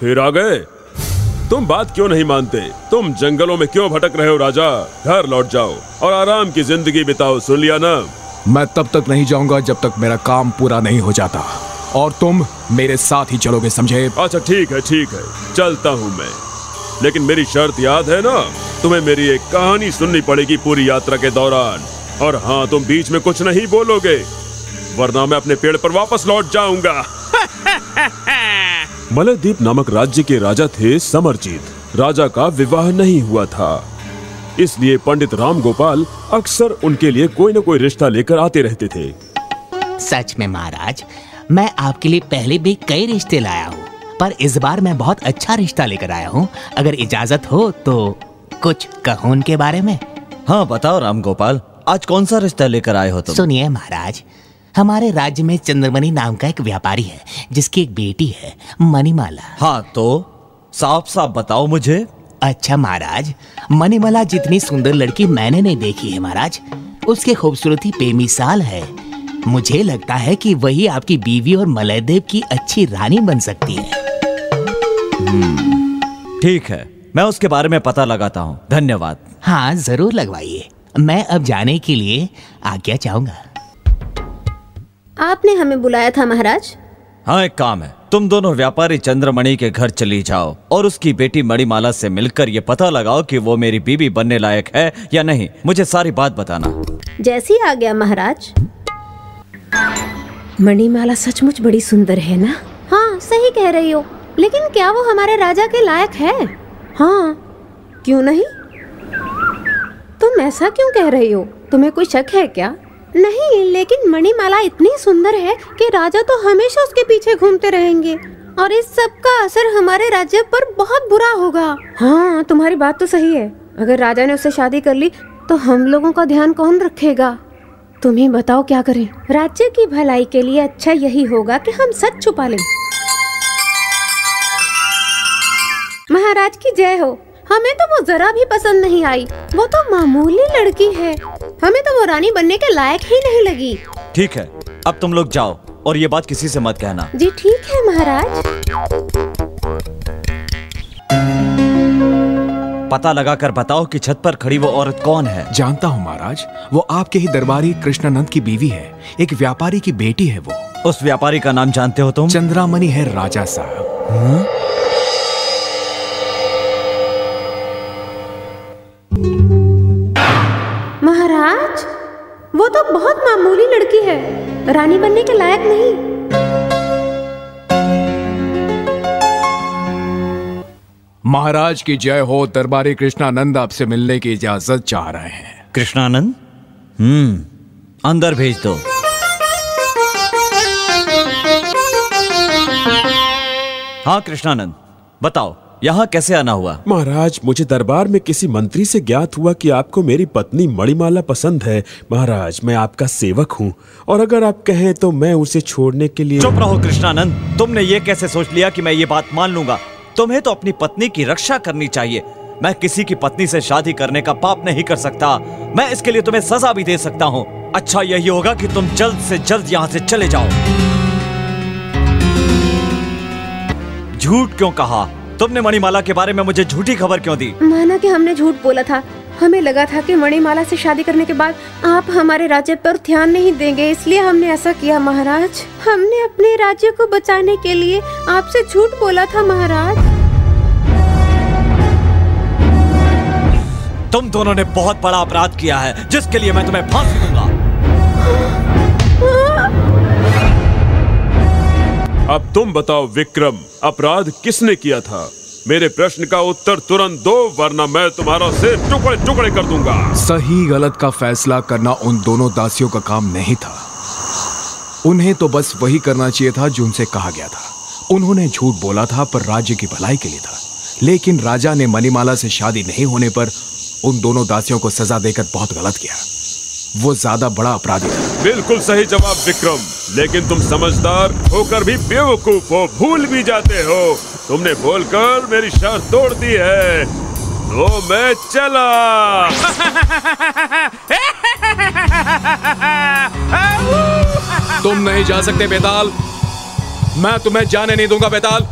फिर आ गए। तुम बात क्यों नहीं मानते? तुम जंगलों में क्यों भटक रहे हो राजा? घर लौट जाओ और आराम की ज़िंदगी बिताओ सुन लिया ना? मैं तब तक नहीं जाऊँगा जब तक मेरा काम पूरा नहीं हो जाता। और तुम मेरे साथ ही चलोगे समझे? अच्छा ठीक है ठीक है। चलता हूँ मैं। लेकिन मेरी शर्त याद है ना? तुम्हें मेरी एक कहानी सुननी पड़ेगी पूरी यात्रा के दौरान। और हाँ तुम बीच में कुछ नहीं बोलोगे। वरना मैं अपने पेड़ पर वापस लौट जाऊँगा। मलयद्वीप नामक राज्य के राजा थे समरजीत। राजा का विवाह नहीं हुआ था। इसलिए पंडित राम गोपाल अक्सर उनके लिए कोई न कोई रिश्ता लेकर आते रहते थे। सच में महाराज मैं आपके लिए पहले भी कई रिश्ते लाया हूँ पर इस बार मैं बहुत अच्छा रिश्ता लेकर आया हूँ। अगर इजाज़त हो तो कुछ कहो उनके बारे में। हाँ बताओ राम गोपाल आज कौन सा रिश्ता लेकर आए हो तुम? सुनिए महाराज हमारे राज्य में चंद्रमणि नाम का एक व्यापारी है जिसकी एक बेटी है मणिमाला। हाँ तो साफ़ साफ़ बताओ मुझे। अच्छा महाराज मणिमाला जितनी सुंदर लड़की मैंने नहीं देखी है महाराज। उसकी खूबसूरती बेमिसाल है। मुझे लगता है कि वही आपकी बीवी और मलयदेव की अच्छी रानी बन सकती है। ठीक है। मैं उसके बारे में पता लगाता हूँ। धन्यवाद। हाँ ज़रूर लगवाइए। मैं अब जाने के लिए आज्ञा चाहूँगा। आपने हमें बुलाया था महाराज? हाँ एक काम है। तुम दोनों व्यापारी चंद्रमणि के घर चली जाओ और उसकी बेटी मणिमाला से मिलकर ये पता लगाओ कि वो मेरी बीबी बनने लायक है या नहीं। मुझे सारी बात बताना। जैसी आ गया महाराज। मणिमाला सचमुच बड़ी सुंदर है ना? हाँ सही कह रही हो। लेकिन क्या वो हमारे राजा के लायक है? हाँ क्यों नहीं? तुम ऐसा क्यों कह रही हो? तुम्हें कोई शक है क्या? नहीं लेकिन मणिमाला इतनी सुंदर है कि राजा तो हमेशा उसके पीछे घूमते रहेंगे। और इस सब का असर हमारे राज्य पर बहुत बुरा होगा। हाँ तुम्हारी बात तो सही है। अगर राजा ने उससे शादी कर ली तो हम लोगों का ध्यान कौन रखेगा? तुम ही बताओ क्या करें। राज्य की भलाई के लिए अच्छा यही होगा कि हम सच छुपा लें। महाराज की जय हो। हमें तो वो जरा भी पसंद नहीं आई। वो तो मामूली लड़की है। हमें तो वो रानी बनने के लायक ही नहीं लगी। ठीक है अब तुम लोग जाओ और ये बात किसी से मत कहना। जी ठीक है महाराज। पता लगाकर बताओ कि छत पर खड़ी वो औरत कौन है। जानता हूँ महाराज वो आपके ही दरबारी कृष्णानंद की बीवी है। एक व्यापारी की बेटी है वो। उस व्यापारी का नाम जानते हो तुम? चंद्रामणि है राजा साहब। वो तो बहुत मामूली लड़की है। रानी बनने के लायक नहीं। महाराज की जय हो दरबारी कृष्णानंद आपसे मिलने की इजाज़त चाह रहे हैं। कृष्णानंद? हम्म अंदर भेज दो। हाँ कृष्णानंद बताओ। यहाँ कैसे आना हुआ? महाराज मुझे दरबार में किसी मंत्री से ज्ञात हुआ कि आपको मेरी पत्नी मणिमाला पसंद है। महाराज मैं आपका सेवक हूँ। और अगर आप कहें तो मैं उसे छोड़ने के लिए चुप रहो कृष्णानंद। तुमने ये कैसे सोच लिया कि मैं ये बात मान लूँगा? तुम्हें तो अपनी पत्नी की रक्षा करनी चाहिए। मैं किसी की पत्नी से शादी करने का पाप नहीं कर सकता। मैं इसके लिए तुम्हें सजा भी दे सकता हूँ। अच्छा यही होगा कि तुम जल्द से जल्द यहाँ से चले जाओ। झूठ क्यों कहा? तुमने मणिमाला के बारे में मुझे झूठी खबर क्यों दी? माना कि हमने झूठ बोला था। हमें लगा था कि मणिमाला से शादी करने के बाद आप हमारे राज्य पर ध्यान नहीं देंगे इसलिए हमने ऐसा किया महाराज। हमने अपने राज्य को बचाने के लिए आपसे झूठ बोला था महाराज। तुम दोनों ने बहुत बड़ा अपराध किया है जिसके लिए मैं तुम्हें फांसी दूँगा। अब तुम बताओ, विक्रम, अपराध किसने किया था? मेरे प्रश्न का उत्तर तुरंत दो, वरना मैं तुम्हारा सिर टुकड़े टुकड़े कर दूँगा। सही गलत का फैसला करना उन दोनों दासियों का काम नहीं था। उन्हें तो बस वही करना चाहिए था जो उनसे कहा गया था। उन्होंने झूठ बोला था, पर राज्य की भलाई के लिए था। लेकिन राजा ने मणिमाला से शादी नहीं होने पर उन दोनों दासियों को सजा देकर बहुत गलत किया। वो ज़्यादा बड़ा अपराधी था बिल्कुल सही जवाब विक्रम। लेकिन तुम समझदार होकर भी बेवकूफ़ हो भूल भी जाते हो। तुमने बोलकर मेरी शर्त तोड़ दी है। तो मैं चला। तुम नहीं जा सकते बेताल। मैं तुम्हें जाने नहीं दूँगा बेताल।